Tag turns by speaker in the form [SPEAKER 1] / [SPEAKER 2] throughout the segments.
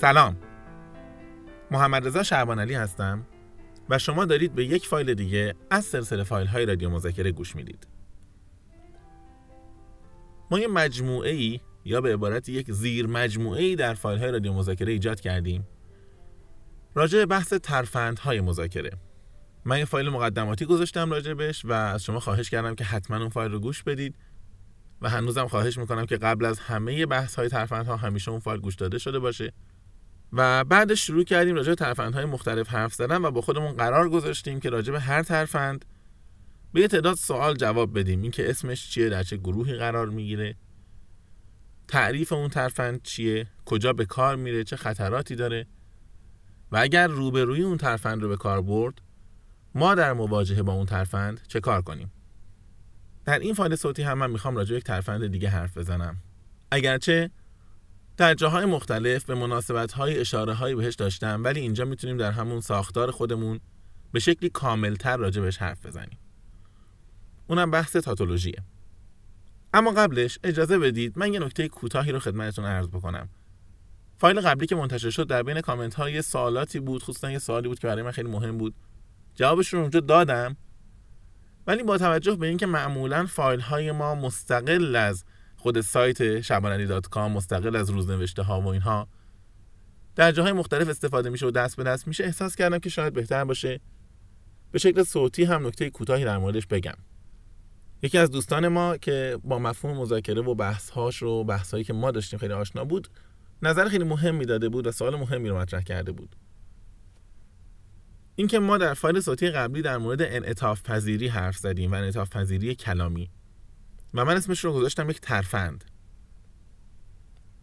[SPEAKER 1] سلام. محمد رضا شعبان علی هستم و شما دارید به یک فایل دیگه از سلسله فایل های رادیو مذاکره گوش می‌دید. ما یه مجموعه ای یا به عبارت یک زیر مجموعه ای در فایل های رادیو مذاکره ایجاد کردیم. راجع به بحث ترفندهای مذاکره. من یه فایل مقدماتی گذاشتم راجع بهش و از شما خواهش کردم که حتما اون فایل رو گوش بدید و هنوزم خواهش می‌کنم که قبل از همه بحث های ترفندها همیشه اون فایل گوش داده شده باشه. و بعدش شروع کردیم راجع به ترفندهای مختلف حرف زدن و با خودمون قرار گذاشتیم که راجع به هر ترفند به یه تعداد سوال جواب بدیم. اینکه اسمش چیه در چه گروهی قرار می‌گیره تعریف اون ترفند چیه کجا به کار میره چه خطراتی داره و اگر روبروی اون ترفند رو به کار برد ما در مواجهه با اون ترفند چه کار کنیم؟ در این فایل صوتی هم من می‌خوام راجع به یک ترفند دیگه حرف بزنم. اگرچه در جاهای مختلف به مناسبت های اشاره هایی بهش داشتم ولی اینجا می‌تونیم در همون ساختار خودمون به شکلی کاملتر راجع بهش حرف بزنیم. اونم بحث تاتولوژیه. اما قبلش اجازه بدید من یه نکته کوتاهی رو خدمتتون عرض بکنم. فایل قبلی که منتشر شد در بین کامنت ها یه سوالاتی بود خصوصا یه سوالی بود که برای من خیلی مهم بود. جوابش رو اونجا دادم ولی با توجه به اینکه معمولا فایل های ما مستقل از خود سایت شبانعلی dot com مستقل از روزنوشته ها و اینها در جاهای مختلف استفاده میشه و دست به دست میشه. احساس کردم که شاید بهتر باشه. به شکل صوتی هم نکته کوتاهی در موردش بگم. یکی از دوستان ما که با مفهوم مذاکره و بحث هاش رو بحث هایی که ما داشتیم خیلی آشنا بود نظر خیلی مهمی داده بود و سوال مهمی رو مطرح کرده بود. اینکه ما در فایل صوتی قبلی در مورد انعطاف پذیری حرف زدیم و انعطاف پذیری کلامی. و من اسمش رو گذاشتم یک ترفند.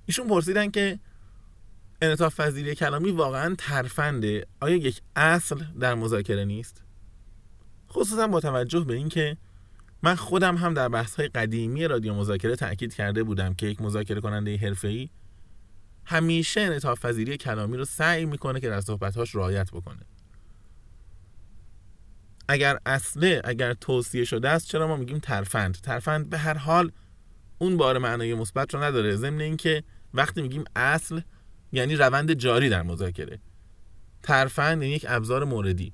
[SPEAKER 1] ایشون پرسیدن که انعطاف پذیری کلامی واقعا ترفنده. آیا یک اصل در مذاکره نیست؟ خصوصا با توجه به اینکه من خودم هم در بحث های قدیمی رادیو مذاکره تاکید کرده بودم که یک مذاکره کننده حرفه‌ای همیشه انعطاف پذیری کلامی رو سعی می‌کنه که در صحبت‌هاش رعایت بکنه. اگر اصله اگر توصیه شده است چرا ما میگیم ترفند؟ ترفند به هر حال اون بار معنای مثبت رو نداره. ضمن اینکه وقتی میگیم اصل یعنی روند جاری در مذاکره. ترفند یعنی یک ابزار موردی.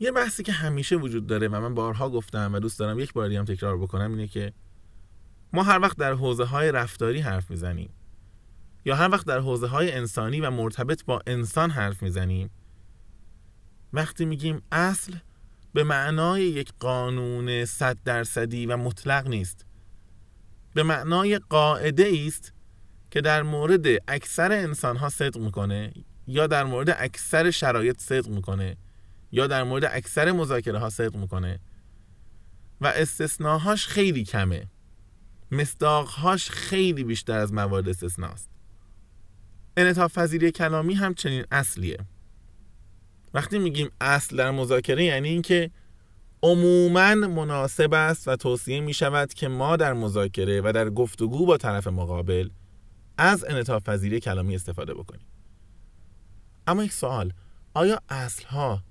[SPEAKER 1] یه بحثی که همیشه وجود داره و من بارها گفتم و دوست دارم یک بار هم تکرار بکنم اینه که ما هر وقت در حوزه های رفتاری حرف می‌زنیم یا هر وقت در حوزه های انسانی و مرتبط با انسان حرف می‌زنیم وقتی میگیم اصل به معنای یک قانون صد درصدی و مطلق نیست. به معنای قاعده است که در مورد اکثر انسان ها صدق می‌کنه یا در مورد اکثر شرایط صدق می‌کنه یا در مورد اکثر مذاکره ها صدق می‌کنه. و استثناهاش خیلی کمه. مصداقهاش خیلی بیشتر از موارد استثناست. انعطاف پذیری کلامی هم چنین اصلیه. وقتی میگیم اصل در مذاکره یعنی اینکه عموما مناسب است و توصیه می شود که ما در مذاکره و در گفتگو با طرف مقابل از انعطاف پذیری کلامی استفاده بکنیم اما یک سوال آیا اصل ها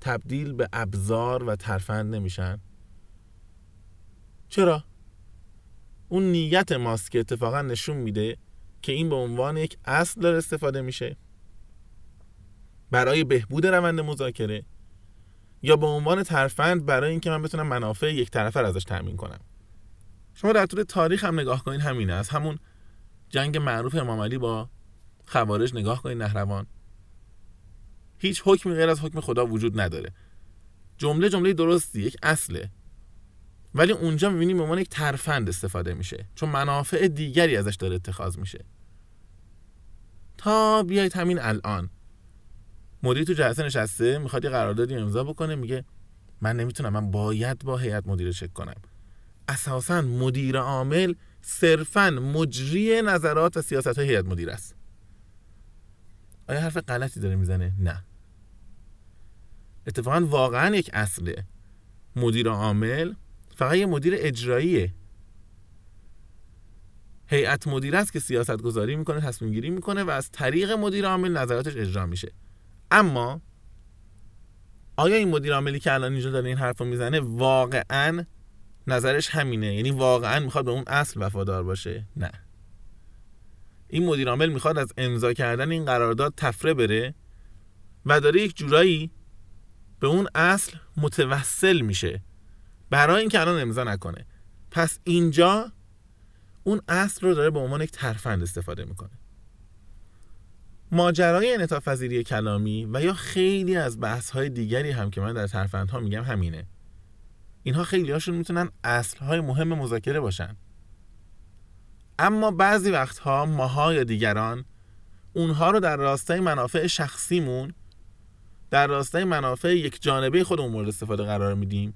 [SPEAKER 1] تبدیل به ابزار و ترفند نمیشن؟ چرا؟ اون نیت ماست که اتفاقا نشون میده که این به عنوان یک اصل داره استفاده میشه برای بهبود روند مذاکره یا به عنوان ترفند برای اینکه من بتونم منافع یک طرفه ازش تامین کنم. شما در طول تاریخ هم نگاه کنید همینه از همون جنگ معروف امام علی با خوارج نگاه کنید نهروان. هیچ حکمی غیر از حکم خدا وجود نداره. جمله جمله درستی یک اصله. ولی اونجا می‌بینیم به عنوان یک ترفند استفاده میشه. چون منافع دیگری ازش داره اتخاذ میشه. تا بیایید همین الان. مدیر تو جلسه نشسته می‌خواد یه قراردادی امضا بکنه میگه من نمی‌تونم من باید با هیئت مدیره چک کنم. اساسا مدیر عامل صرفا مجری نظرات و سیاست های هیئت مدیر است. آیا حرف غلطی داره می‌زنه؟ نه. اتفاقا واقعا یک اصله مدیر عامل فقط یه مدیر اجراییه. هیئت مدیره است که سیاست گذاری می‌کنه تصمیم گیری می‌کنه و از طریق مدیر عامل نظراتش اجرا میشه. اما آیا این مدیر عاملی که الان اینجا داره این حرف رو می‌زنه واقعا نظرش همینه؟ یعنی واقعا می‌خواد به اون اصل وفادار باشه؟ نه. این مدیر عامل می‌خواد از امضا کردن این قرارداد تفره بره و داره یک جورایی به اون اصل متوسل میشه برای اینکه الان امضا نکنه. پس اینجا اون اصل رو داره به عنوان یک ترفند استفاده می‌کنه. ماجرای انعطاف کلامی و یا خیلی از بحث های دیگری هم که من در ترفندها میگم همینه. اینها خیلی هاشون می‌تونن اصل های مهم مذاکره باشن. اما بعضی وقتها ماها یا دیگران اونها رو در راستای منافع شخصیمون در راستای منافع یک جانبه خودمون مورد استفاده قرار میدیم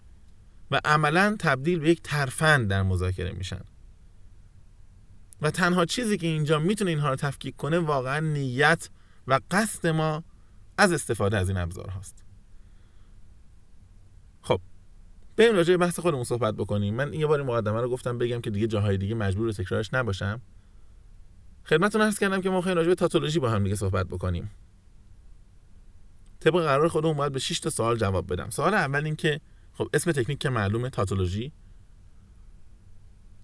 [SPEAKER 1] و عملا تبدیل به یک ترفند در مذاکره میشن. و تنها چیزی که اینجا می‌تونه اینها رو تفکیک کنه واقعا نیت و قصد ما از استفاده از این ابزار هاست. خب بریم راجع به بحث خودمون صحبت بکنیم. من یه بار مقدمه رو گفتم بگم که دیگه جاهای دیگه مجبور به تکرارش نباشم. خدمتتون عرض کردم که ما خیلی راجع به تاتولوژی با هم دیگه صحبت بکنیم. طبق قرار خودمون باید به 6 تا سوال جواب بدم. سوال اول این که خب اسم تکنیک که معلومه تاتولوژی.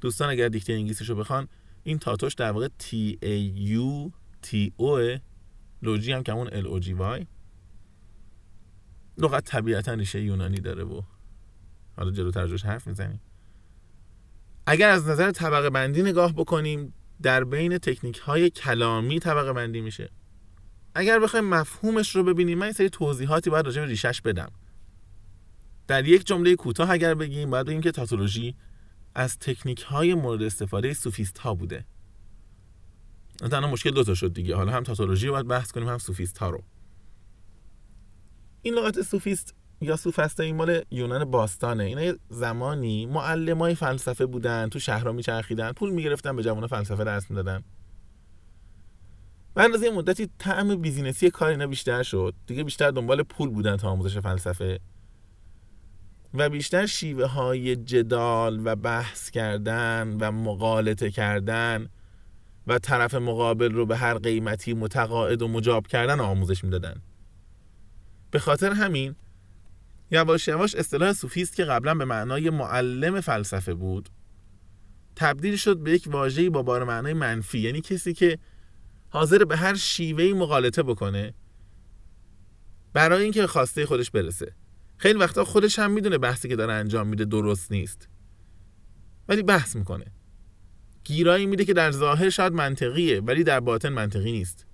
[SPEAKER 1] دوستان اگر دیکته انگلیسیش رو بخوان این تاتوش در واقع T A U T O لوجی هم که همون L O G Y لغت طبیعتا ریشه یونانی داره و حالا جلوتر جوش حرف می‌زنیم. اگر از نظر طبقه بندی نگاه بکنیم در بین تکنیک های کلامی طبقه بندی میشه. اگر بخوایم مفهومش رو ببینیم من این سری توضیحاتی باید راجع به ریشش بدم. در یک جمله کوتاه اگر بگیم باید بگیم که تاتولوژی از تکنیک های مورد استفاده سوفیست ها بوده تنها مشکل دوتا شد دیگه. حالا هم تاتولوژی رو باید بحث کنیم هم سوفیست ها رو. این لغت سوفیست یا سوفسته این مال یونان باستانه. اینا زمانی معلمای فلسفه بودن تو شهرها میچرخیدن پول می‌گرفتن به جوان فلسفه درس می‌دادن. و اندازه مدتی طعم بیزینسی کار اینا بیشتر شد. دیگه بیشتر دنبال پول بودن تا آموزش فلسفه. و بیشتر شیوه های جدال و بحث کردن و مقالطه کردن و طرف مقابل رو به هر قیمتی متقاعد و مجاب کردن آموزش می‌دادن. به خاطر همین یواش یواش اصطلاح سوفیست که قبلا به معنای معلم فلسفه بود. تبدیل شد به یک واژه‌ای با بار معنای منفی یعنی کسی که حاضر به هر شیوهی مقالطه بکنه برای اینکه خواسته خودش برسه. خیلی وقتا خودش هم می‌دونه بحثی که داره انجام میده درست نیست. ولی بحث می‌کنه. گیرایی میده که در ظاهر شاید منطقیه ولی در باطن منطقی نیست.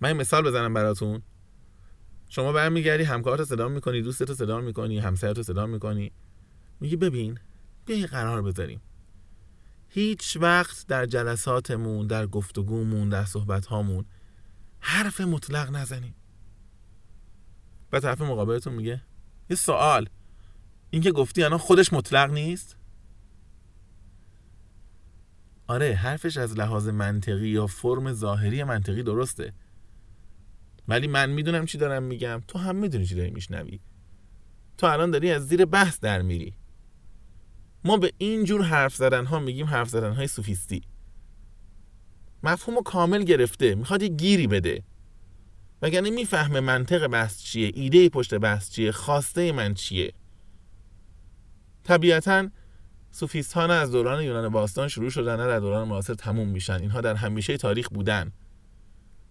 [SPEAKER 1] من مثال بزنم براتون. شما برمیگردی همکارت صدا می‌کنی دوستت صدا می‌کنی همسرت صدا می‌کنی. میگی ببین بیا قرار بذاریم. هیچ وقت در جلساتمون در گفتگومون در صحبت حرف مطلق نزنیم. و طرف مقابلتون میگه یه سوال. این که گفتی الان خودش مطلق نیست؟ آره حرفش از لحاظ منطقی یا فرم ظاهری منطقی درسته. ولی من می‌دونم چی دارم میگم. تو هم می‌دونی چی داری میشنوی. تو الان داری از زیر بحث در میری. ما به این جور حرف زدن ها میگیم حرف زدن های سوفیستی. مفهوم کامل گرفته. می‌خواد یه گیری بده. وگرنه می‌فهمه منطق بحث چیه ایده پشت بحث چیه خواسته من چیه. طبیعتا سوفیست ها نه از دوران یونان باستان شروع شدن نه در دوران معاصر تموم میشن. اینها در همیشه تاریخ بودن.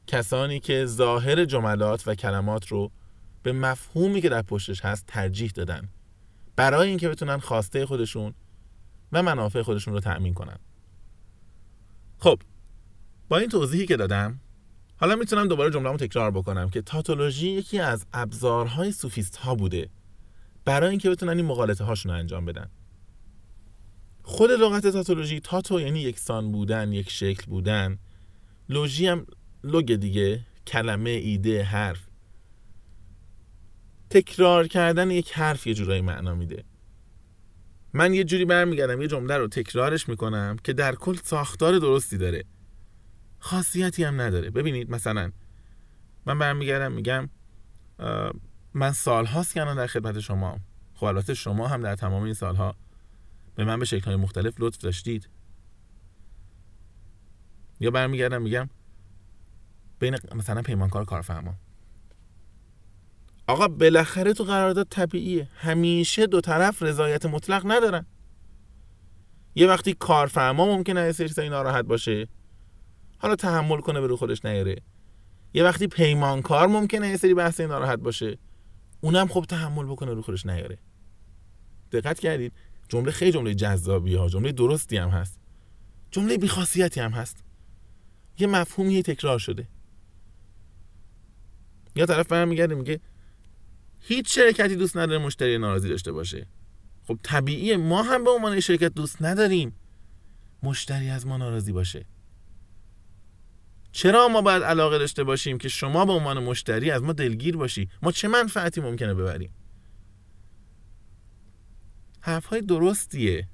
[SPEAKER 1] کسانی که ظاهر جملات و کلمات رو به مفهومی که در پشتش هست ترجیح دادن. برای اینکه بتونن خواسته خودشون و منافع خودشون رو تأمین کنن. خب با این توضیحی که دادم حالا می‌تونم دوباره جمله‌مو تکرار بکنم که تاتولوژی یکی از ابزارهای سوفیست ها بوده برای اینکه بتونن این مقالطه هاشون رو انجام بدن. خود لغت تاتولوژی تاتو یعنی یکسان بودن یک شکل بودن. لوژی هم لوگ دیگه کلمه ایده حرف. تکرار کردن یک حرف یه جورایی معنا میده. من یه جوری برمیگردم یه جمله رو تکرارش می‌کنم که در کل ساختار درستی داره. خاصیتی هم نداره. ببینید مثلا من برمیگردم میگم من سالهاست که الان در خدمت شما. خب البته شما هم در تمام این سالها به من به شکلهای مختلف لطف داشتید. یا برمیگردم میگم بین مثلا پیمانکار کارفرما. آقا بالاخره تو قرارداد طبیعیه. همیشه دو طرف رضایت مطلق ندارن. یه وقتی کارفرما ممکنه یه سری ناراحت باشه. حالا تحمل کنه به رو خودش نیاره. یه وقتی پیمانکار ممکنه یه سری بحث ناراحت باشه. اونم خب تحمل بکنه رو خودش نیاره. دقت کردید جمله خیلی جمله جذابی ها. جمله درستی هم هست. جمله بیخاصیتی هم هست. یه مفهومی تکرار شده. یا طرف برمیگرده میگه هیچ شرکتی دوست نداره مشتری ناراضی داشته باشه. خب طبیعیه. ما هم به عنوان شرکت دوست نداریم. مشتری از ما ناراضی باشه. چرا ما باید علاقه داشته باشیم که شما به عنوان مشتری از ما دلگیر باشی؟ ما چه منفعتی ممکنه ببریم؟ حرف های درستیه.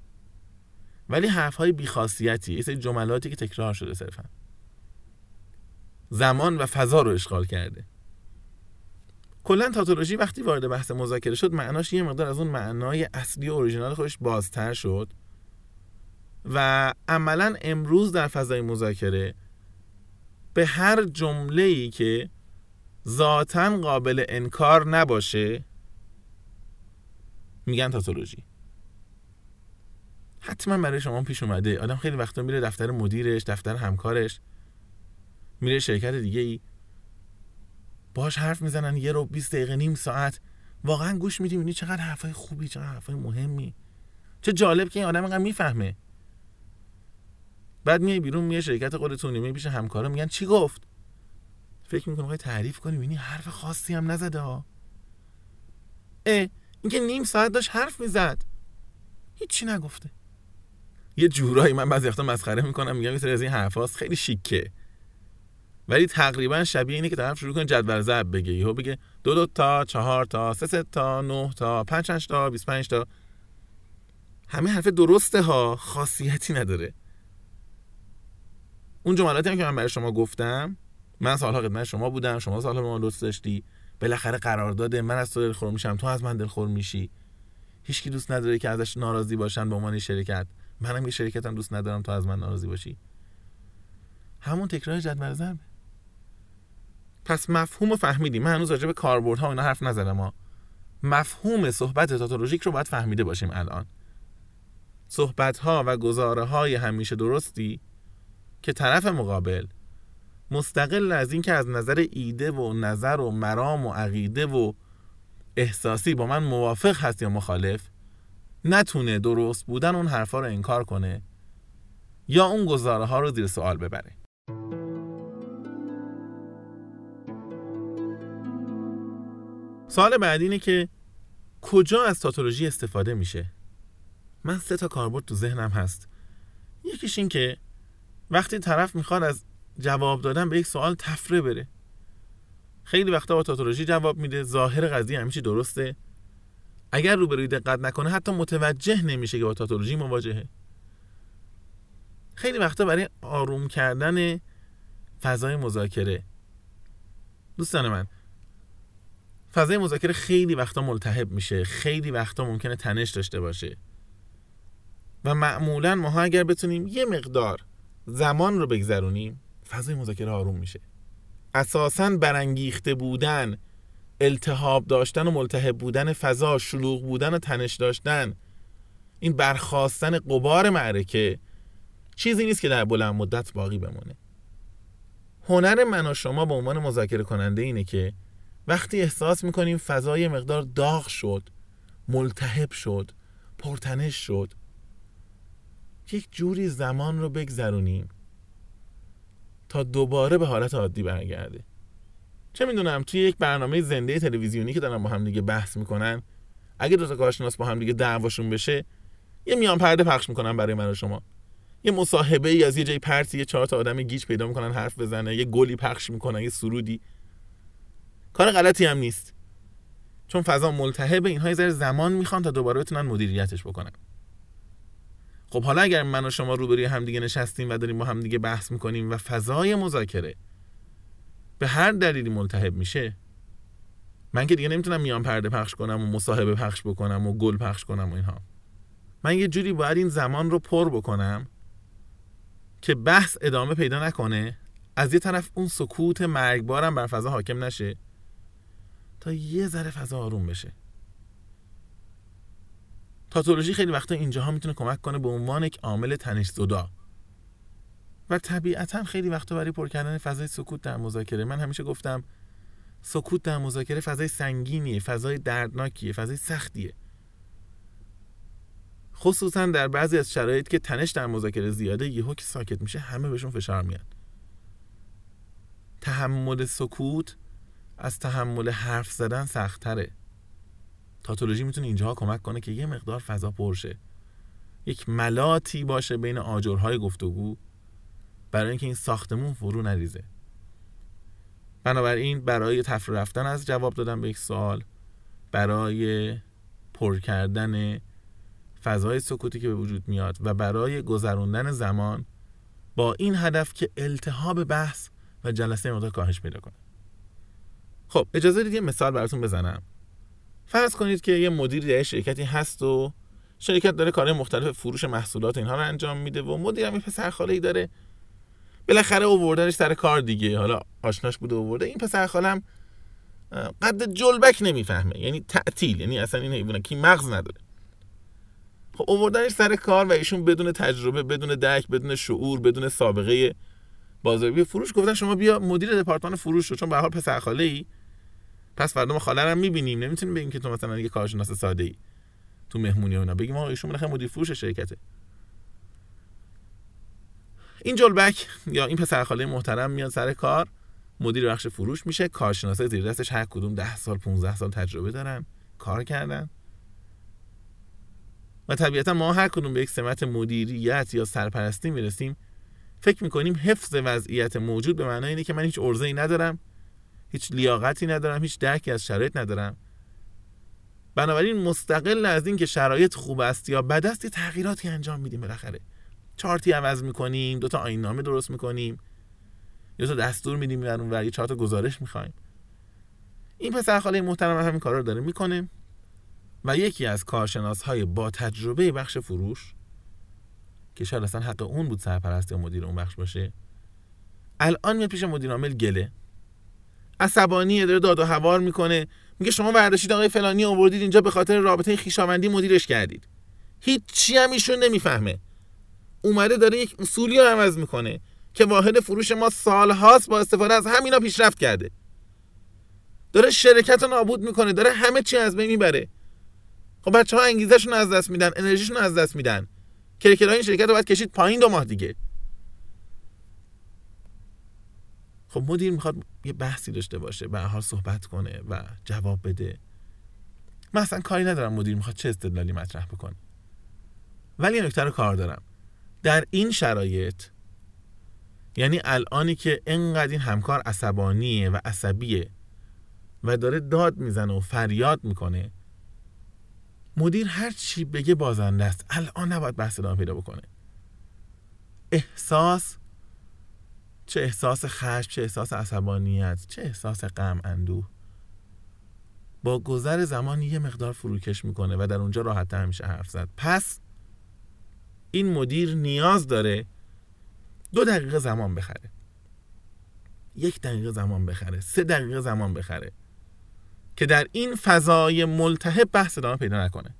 [SPEAKER 1] ولی حرف های بیخاصیتی یه جملاتی که تکرار شده صرفا. زمان و فضا رو اشغال کرده. کلا تاتولوژی وقتی وارد بحث مذاکره شد معناش یه مقدار از اون معنای اصلی و اوریژینال خودش بازتر شد. و عملا امروز در فضای مذاکره به هر جمله ای که ذاتا قابل انکار نباشه میگن تاتولوژی. حتما برای شما پیش اومده. آدم خیلی وقتا میره دفتر مدیرش دفتر همکارش میره شرکت دیگه ای باش حرف می‌زنن یه رو 20 دقیقه نیم ساعت. واقعا گوش میدی می‌بینی چقدر حرفای خوبی چقدر حرفای مهمی. چه جالب که این آدم اینقدر می‌فهمه. بعد میای بیرون میای شرکت خودتون میای پیش همکارا میگن چی گفت؟ فکر می‌کنه تعریف کنی؟ ببینی حرف خاصی هم نزده ها. اه اینکه نیم ساعت داشت حرف می‌زد. هیچی نگفته. یه جورایی من بعضی وقتا مسخره می‌کنم میگم یه از این حرفاست خیلی شیکه. ولی تقریبا شبیه اینه که طرف شروع کنه جدول ضرب بگه. یهو بگه دو دو تا چهار تا سه سه تا نه تا پنج پنج تا 25 تا. همه حرف درسته ها خاصیتی نداره. اون جملاتی هم که من برای شما گفتم من سالها خدمت شما بودم شما سالها به ما لطف داشتی. بالاخره قرار داده من از تو دلخور میشم تو از من دلخور میشی. هیچکی دوست نداره که ازش ناراضی باشن به عنوان شرکت. منم یه شرکتم دوست ندارم تو از من ناراضی باشی. همون تکرار جدول ضربه پس مفهوم فهمیدیم من هنوز راجع به کاربردها اینا حرف نزدم ما مفهوم صحبت تاتولوژیک رو باید فهمیده باشیم الان. صحبت ها و گزاره های همیشه درستی؟ که طرف مقابل مستقل از اینکه از نظر ایده و نظر و مرام و عقیده و احساسی با من موافق هست یا مخالف نتونه درست بودن اون حرفا رو انکار کنه یا اون گزاره ها رو زیر سوال ببره. سوال بعدی اینه که کجا از تاتولوژی استفاده میشه؟ من سه تا کاربرد تو ذهنم هست. یکیش این که وقتی طرف می‌خواد از جواب دادن به یک سوال تفره بره. خیلی وقتا با تاتولوژی جواب میده ظاهر قضیه همیشه درسته. اگر روبروی دقت نکنه حتی متوجه نمیشه که با تاتولوژی مواجهه. خیلی وقتا برای آروم کردن فضای مذاکره. دوستان من فضای مذاکره خیلی وقتا ملتهب میشه خیلی وقتا ممکنه تنش داشته باشه. و معمولا ما اگر بتونیم یه مقدار زمان رو بگذرونیم فضای مذاکره آروم میشه. اساسا برانگیخته بودن التهاب داشتن و ملتهب بودن فضا شلوغ بودن و تنش داشتن این برخواستن قبار معرکه چیزی نیست که در بلند مدت باقی بمونه. هنر من و شما به عنوان مذاکره کننده اینه که وقتی احساس می‌کنیم فضای مقدار داغ شد ملتهب شد پرتنش شد یک جوری زمان رو بگذرونیم تا دوباره به حالت عادی برگرده. چه می‌دونم توی یک برنامه زنده تلویزیونی که دارن با هم دیگه بحث می‌کنن اگه دو تا کارشناس با هم دیگه دعواشون بشه یه میان پرده پخش می‌کنن برای من و شما. یه مصاحبه ای از یه جای پرتی یه چهار تا آدم گیج پیدا می‌کنن حرف بزنه یه گلی پخش می‌کنن یه سرودی. کار غلطی هم نیست. چون فضا ملتهب اینها یه زمان می‌خوان تا دوباره بتونن مدیریتش بکنن. خب حالا اگر من و شما روبروی همدیگه نشستیم و داریم با همدیگه بحث می‌کنیم و فضای مذاکره به هر دلیلی ملتهب میشه من که دیگه نمی‌تونم میان پرده پخش کنم و مصاحبه پخش بکنم و گل پخش کنم و اینها. من یه جوری باید این زمان رو پر بکنم که بحث ادامه پیدا نکنه از یه طرف اون سکوت مرگبارم بر فضا حاکم نشه تا یه ذره فضا آروم بشه. تاتولوژی خیلی وقتا اینجاها می‌تونه کمک کنه به عنوان یک عامل تنش زدا. و طبیعتا خیلی وقتا برای پر کردن فضای سکوت در مذاکره من همیشه گفتم سکوت در مذاکره فضای سنگینیه فضای دردناکیه فضای سختیه. خصوصا در بعضی از شرایط که تنش در مذاکره زیاده یهو که ساکت میشه همه بهشون فشار میاد تحمل سکوت از تحمل حرف زدن سختره تاتولوژی می‌تونه اینجاها کمک کنه که یه مقدار فضا پرشه یک ملاتی باشه بین آجرهای گفتگو برای اینکه این ساختمون فرو نریزه. بنابراین برای تفر رفتن از جواب دادن به یک سوال برای پر کردن فضای سکوتی که به وجود میاد و برای گذروندن زمان با این هدف که التهاب بحث و جلسه مقدار کاهش پیدا کنه. خب اجازه بدید یه مثال براتون بزنم. فرض کنید که یه مدیر در شرکتی هست و شرکت داره کارهای مختلف فروش محصولات اینها رو انجام میده و مدیر هم پسر خاله داره. بالاخره اووردنش سر کار دیگه. حالا آشناش بوده اوورده. این پسر خالم قد جلبک نمی‌فهمه. یعنی تعطیل. یعنی اصلا این حیوانه کی مغز نداره. خب اووردنش سر کار و ایشون بدون تجربه بدون درک بدون شعور بدون سابقه بازاریابی فروش گفتن شما بیا مدیر دپارتمان فروش رو چون به حال پسر خاله ای پس فردا ما خاله رو می‌بینیم. نمی‌تونیم بگیم که تو مثلا یه کارشناس ساده ای تو مهمونی اونا بگیم آقا ایشون بالاخره مدیر فروش شرکته. این جلبک یا این پسر خاله محترم میاد سر کار. مدیر بخش فروش میشه. کارشناسای زیر دستش هر کدوم 10 سال 15 سال تجربه دارن. کار کردن. و طبیعتا ما هر کدوم به یک سمت مدیریت یا سرپرستی می‌رسیم. فکر می‌کنیم حفظ وضعیت موجود به معنای اینه که من هیچ ارزه ای ندارم. هیچ لیاقتی ندارم هیچ درکی از شرایط ندارم. بنابراین مستقل از اینکه شرایط خوب است یا بد است تغییراتی انجام میدیم بالاخره. چارتی عوض می‌کنیم دو تا آیین نامه درست می‌کنیم. یا تا دستور میدیم بر اون یه چهار گزارش می‌خوایم. این پسر خاله محترم همین کارا رو داره می‌کنه و یکی از کارشناس های با تجربه بخش فروش که شاید اصلا حق اون بود سرپرست مدیر اون بخش باشه الان میاد پیش مدیر عامل گله. عصبانی داره داد و هوار می‌کنه. میگه شما برداشتید آقای فلانی آوردید اینجا به خاطر رابطه خیشاوندی مدیرش کردید. هیچی هم ایشون نمی‌فهمه. اومده داره یک اصولی رو عوض می‌کنه که واحد فروش ما سالهاست با استفاده از همینا پیشرفت کرده. داره شرکت رو نابود می‌کنه داره همه چی از بین می‌بره. خب بچه ها انگیزشون از دست میدن انرژیشون از دست میدن. کرکرهای این شرکت رو باید کشید پایین دو ماه دیگه. خب مدیر می‌خواد یه بحثی داشته باشه به حال صحبت کنه و جواب بده. من اصلا کاری ندارم مدیر می‌خواد چه استدلالی مطرح بکنه. ولی یه نکته رو کار دارم. در این شرایط یعنی الانی که انقدر این همکار عصبانیه و عصبیه و داره داد می‌زنه و فریاد می‌کنه مدیر هر چی بگه بازنده است. الان نباید بحث ادامه پیدا بکنه. احساس چه احساس خشم چه احساس عصبانیت چه احساس غم اندوه. با گذر زمان یه مقدار فروکش می‌کنه و در اونجا راحت میشه حرف زد. پس این مدیر نیاز داره دو دقیقه زمان بخره. یک دقیقه زمان بخره سه دقیقه زمان بخره که در این فضای ملتهب بحث ادامه پیدا نکنه.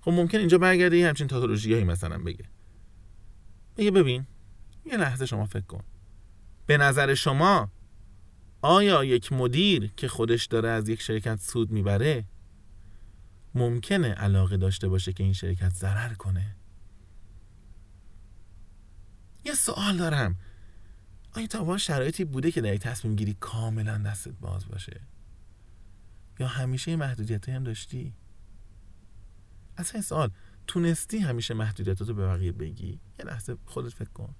[SPEAKER 1] خب ممکن اینجا برگرده یه همچین تاتولوژی هایی مثلا بگه. بگه ببین یه لحظه شما فکر کن. به نظر شما آیا یک مدیر که خودش داره از یک شرکت سود می‌بره ممکنه علاقه داشته باشه که این شرکت ضرر کنه؟ یه سوال دارم. آیا تا شرایطی بوده که در تصمیم گیری کاملا دستت باز باشه؟ یا همیشه محدودیت هم داشتی؟ اصلا این سوال تونستی همیشه محدودیتاتو به بقیه بگی؟ یه لحظه خودت فکر کن.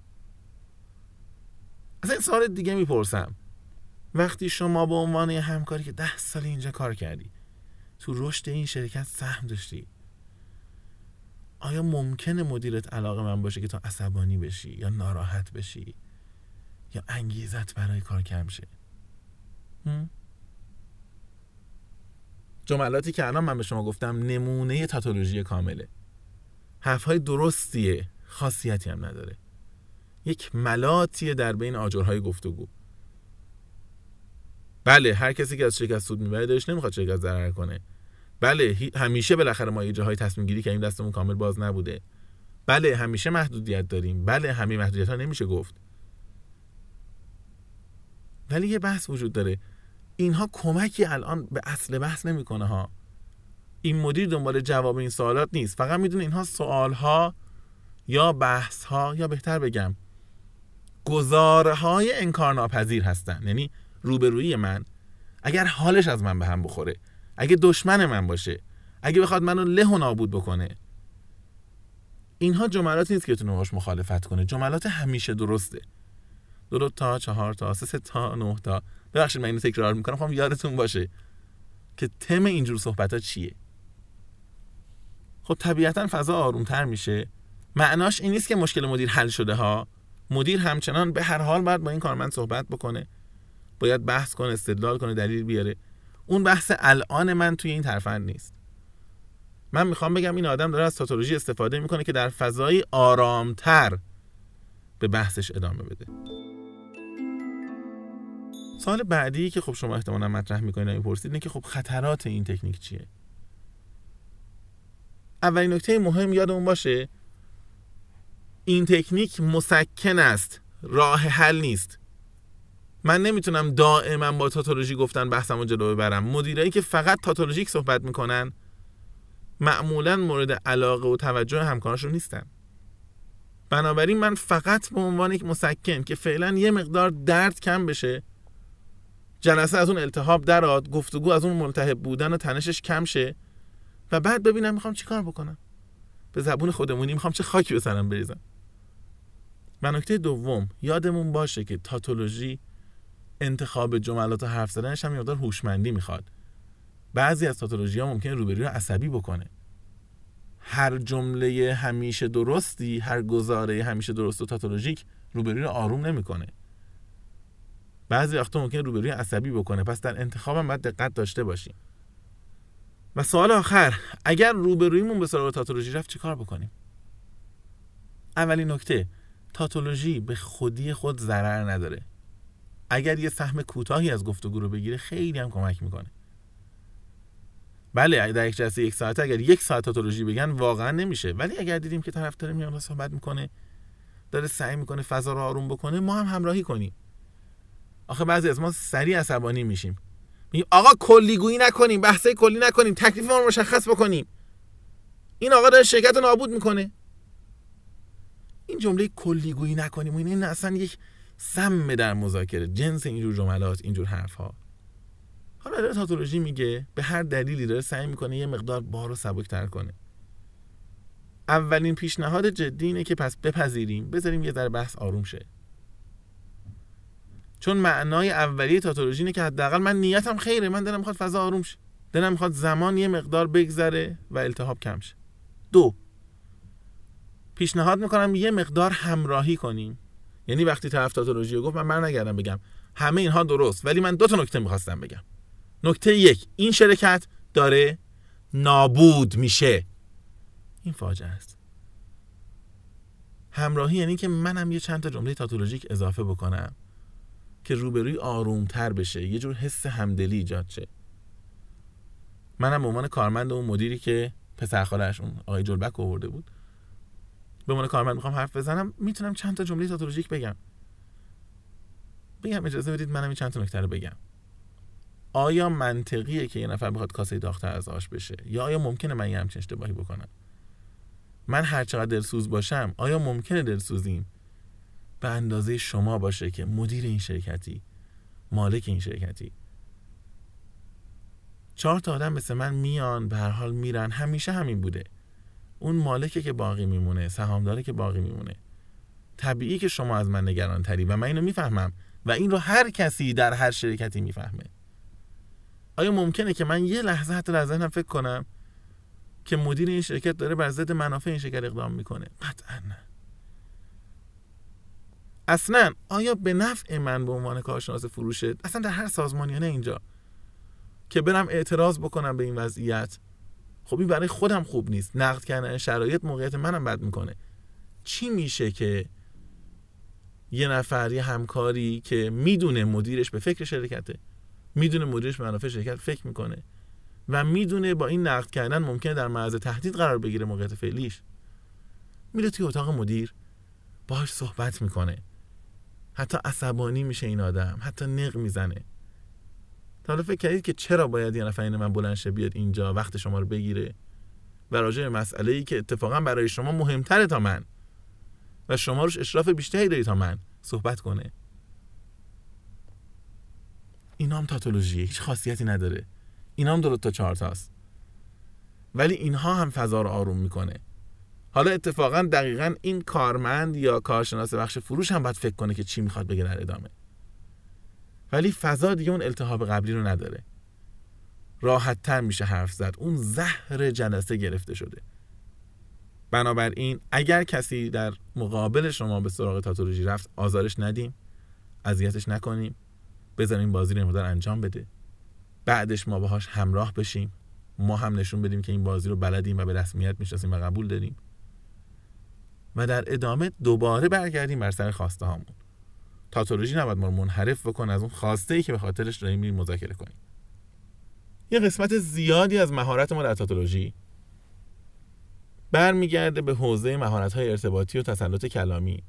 [SPEAKER 1] از این سوال دیگه می‌پرسم. وقتی شما به عنوان یه همکاری که ده سال اینجا کار کردی تو رشد این شرکت سهم داشتی آیا ممکنه مدیرت علاقه من باشه که تو عصبانی بشی یا ناراحت بشی یا انگیزت برای کار کم شه؟ جملاتی که الان من به شما گفتم نمونه تاتولوژی کامله. حرفهای درستیه خاصیتی هم نداره. یک ملاتیه در بین آجرهای گفتگو. بله هر کسی که از شرکت سود می‌بره دلش نمی‌خواد شرکت ضرر کنه. بله همیشه بالاخره ما یه جاهای تصمیم گیری این دستمون کامل باز نبوده. بله همیشه محدودیت داریم. بله همه محدودیت ها نمیشه گفت. ولی یه بحث وجود داره. اینها کمکی الان به اصل بحث نمی‌کنه ها. این مدیر دنبال جواب این سوالات نیست. فقط می‌دونه اینها سوال ها یا بحث ها یا بهتر بگم گزاره های انکارناپذیر هستن. یعنی روبرویی من اگر حالش از من به هم بخوره اگه دشمن من باشه اگه بخواد منو له و نابود بکنه. اینها جملاتی نیست که بتونه باش مخالفت کنه. جملات همیشه درسته. دو تا چهار تا سه تا نه تا. ببخشید من اینو تکرار می‌کنم. خواهم یادتون باشه که تم اینجور صحبت ها چیه؟ خب طبیعتا فضا آرومتر میشه. معناش این نیست که مشکل مدیر حل شده ها. مدیر همچنان به هر حال باید با این کارمند صحبت بکنه. باید بحث کنه استدلال کنه دلیل بیاره. اون بحث الان من توی این ترفند نیست. من می‌خوام بگم این آدم داره از تاتولوژی استفاده می‌کنه که در فضای آرامتر به بحثش ادامه بده. سال بعدی که خب شما احتمالا مطرح می‌کنید این پرسید اینه که خب خطرات این تکنیک چیه؟ اولین نکته مهم یادمون باشه این تکنیک مسکن است. راه حل نیست. من نمی‌تونم دائما با تاتولوژی گفتن بحثمو جلو ببرم. مدیرایی که فقط تاتولوژیک صحبت می‌کنن معمولا مورد علاقه و توجه همکاراشون نیستن. بنابراین من فقط به عنوان یک مسکن که فعلا یه مقدار درد کم بشه جلسه از اون التهاب دراد گفتگو از اون ملتهب بودن و تنشش کم شه و بعد ببینم می‌خوام چیکار بکنم. به زبون خودمونی می‌خوام چه خاکی به سرم بریزم. و نکته دوم یادمون باشه که تاتولوژی انتخاب جملات و حرف زدنش هم یادار هوشمندی می‌خواد. بعضی از تاتولوژی ها ممکنه روبروی رو عصبی بکنه. هر جمله همیشه درستی هر گزاره همیشه درست و تاتولوژیک روبروی رو آروم نمی‌کنه. بعضی وقتا ممکنه روبروی عصبی بکنه. پس در انتخابم باید دقت داشته باشیم. و سوال آخر اگر روبرویمون به سراغ تاتولوژی رفت چیکار بکنیم؟ اولین نکته تاتولوژی به خودی خود ضرر نداره. اگر یه سهم کوتاهی از گفتگو رو بگیره خیلی هم کمک می‌کنه. بله در یک جلسه یک ساعته اگر یک ساعت تاتولوژی بگن واقعا نمیشه. ولی اگر دیدیم که طرف داره میاد صحبت می‌کنه داره سعی می‌کنه فضا رو آروم بکنه ما هم همراهی کنیم. آخه بعضی از ما سریع عصبانی میشیم. میگیم آقا کلیگویی نکنیم بحثه کلی نکنیم تکلیف ما رو مشخص بکنیم. این آقا داره شرکت رو نابود می‌کنه. این جمله کلیگویی نکنیم. و این اصلا یک سم در مذاکره. جنس اینجور جملات اینجور حرف ها حالا داره تاتولوژی میگه به هر دلیلی داره سعی می‌کنه یه مقدار بار رو تر کنه. اولین پیشنهاد جدی اینه که پس بپذیریم بذاریم یه ذره بحث آروم شه. چون معنای اولیه تاتولوژی اینه که حداقل من نیتم خیره من دلم می‌خواد فضا آروم شه. دلم می‌خواد زمان یه مقدار بگذره و التهاب کم شه. دو پیشنهاد می‌کنم یه مقدار همراهی کنیم. یعنی وقتی طرف تاتولوژی گفت من برنگردم بگم. همه اینها درست ولی من دو تا نکته می‌خواستم بگم. نکته یک این شرکت داره نابود میشه. این فاجعه است. همراهی یعنی که منم یه چند تا جمله تاتولوژیک اضافه بکنم که روبروی آرومتر بشه یه جور حس همدلی ایجاد شه. منم به عنوان کارمند اون مدیری که پسر خالش اون آقای جلبک آورده بود. به عنوان کارمند می‌خوام حرف بزنم می‌تونم چند تا جمله تاتولوژیک بگم. بگم اجازه بدید منم این چند تا نکته رو بگم. آیا منطقیه که یه نفر بخواد کاسه داختر از آش بشه؟ یا آیا ممکنه من یه همچین اشتباهی بکنم؟ من هر چقدر دلسوز باشم آیا ممکنه دلسوزیم؟ به اندازه شما باشه که مدیر این شرکتی مالک این شرکتی. چهار تا آدم مثل من میان به هر حال میرن همیشه همین بوده. اون مالکه که باقی میمونه سهامداره که باقی میمونه. طبیعی که شما از من نگران تری و من اینو می‌فهمم و این رو هر کسی در هر شرکتی می‌فهمه. آیا ممکنه که من یه لحظه حتی در ذهنم فکر کنم که مدیر این شرکت داره بر ضد منافع این شرکت اقدام می‌کنه؟ قطعا نه. اصلا آیا به نفع من به عنوان کارشناس فروشه اصلا در هر سازمانی نه اینجا که برم اعتراض بکنم به این وضعیت خب این برای خودم خوب نیست. نقد کردن شرایط موقعیت منم بد می‌کنه. چی میشه که یه نفر یه همکاری که می‌دونه مدیرش به فکر شرکته می‌دونه مدیرش به منافع شرکت فکر می‌کنه و می‌دونه با این نقد کردن ممکنه در معرض تهدید قرار بگیره موقعیت فعلیش. میره توی اتاق مدیر باهاش صحبت می‌کنه. حتی عصبانی میشه این آدم حتی نق می‌زنه. حالا فکر کردید که چرا باید یه نفر من بلند شه بیاد اینجا وقت شما رو بگیره؟ و راجع مسئله ای که اتفاقا برای شما مهمتره تا من. و شما روش اشراف بیشتری داری تا من صحبت کنه. اینا هم تاتولوژیه هیچ خاصیتی نداره. اینا هم دو تا چهارتاست ولی اینها هم فضا رو آروم می‌کنه. حالا اتفاقا دقیقا این کارمند یا کارشناس بخش فروش هم باید فکر کنه که چی می‌خواد بگه در ادامه. ولی فضا دیگه اون التهاب قبلی رو نداره. راحت تر میشه حرف زد. اون زهر جلسه گرفته شده. بنابراین اگر کسی در مقابل شما به سراغ تاتولوژی رفت آزارش ندیم اذیتش نکنیم بذاریم بازی رو انجام بده. بعدش ما باهاش همراه بشیم. ما هم نشون بدیم که این بازی رو بلدیم و به رسمیت می‌شناسیم و قبول داریم. و در ادامه دوباره برگردیم بر سر خواسته هامون تاتولوژی نباید ما رو منحرف بکن از اون خواسته ای که به خاطرش داریم میریم مذاکره کنیم. یه قسمت زیادی از مهارت ما در تاتولوژی برمیگرده به حوزه مهارت های ارتباطی و تسلط کلامی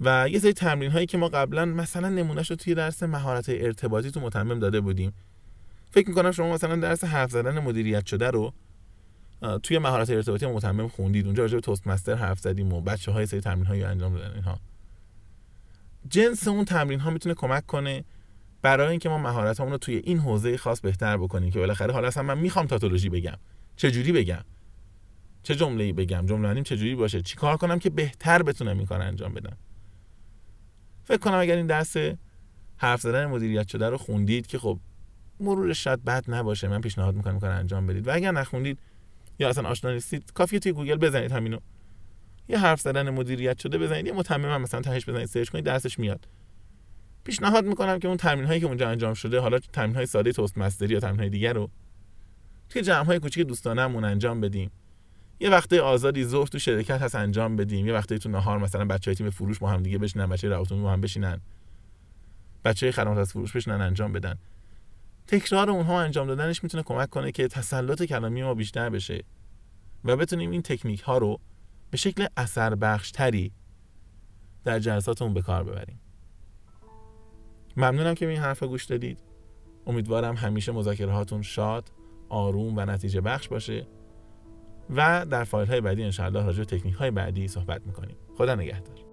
[SPEAKER 1] و یه سری تمرین هایی که ما قبلا مثلا نمونهش رو توی درس مهارت ارتباطی تو متمم داده بودیم. فکر می‌کنم شما مثلا درس حرف زدن مدیریت شده رو توی مهارت ارتباطی متمم خوندید. اونجا راجع به توست مستر حرف زدیم و بچه های سری تمرین هایی انجام دادن اینها. جنس اون تمرین ها می‌تونه کمک کنه برای اینکه ما مهارت رو توی این حوزه خاص بهتر بکنیم که بالاخره حالا اصلا من می‌خوام تاتولوژی بگم. چه جوری بگم؟ چه جمله‌ای بگم؟ جمله چه جوری باشه؟ چیکار کنم که بهتر بتونم این کار انجام بدم؟ فکر کنم اگر این درس حرف زدن مدیریت شده رو خوندید که خب مرورش شاید بد نباشه من پیشنهاد می‌کنم کار انجام بدید. و اگر نخوندید یا اصلا آشنا نیستید کافیه توی گوگل بزنید همینو. یه حرف زدن مدیریت شده بزنید یه متمم مثلا تهش بزنید سرچ کنید درسش میاد. پیشنهاد می‌کنم که اون تمرین هایی که اونجا انجام شده حالا تمرین های ساده تست مستری یا تمرین های دیگر رو توی جمع های کوچیک دوستانمون انجام بدیم. یه وقته آزادی ظهر تو شرکت هست انجام بدیم. یه وقته تو نهار مثلا بچهای تیم فروش با هم دیگه بشینن بچه روتون با هم بشینن. بچه خدمات از فروش بشینن انجام بدن. تکرار اونها انجام دادنش می‌تونه کمک کنه که تسلط کلامی ما بیشتر بشه و بتونیم این تکنیک ها رو به شکل اثر بخشتری در جلساتمون به کار ببریم. ممنونم که به این حرف گوش دادید. امیدوارم همیشه مذاکره هاتون شاد آروم و نتیجه بخش باشه و در فایل های بعدی انشاءالله راجع به تکنیک های بعدی صحبت می‌کنیم. خدا نگهدار.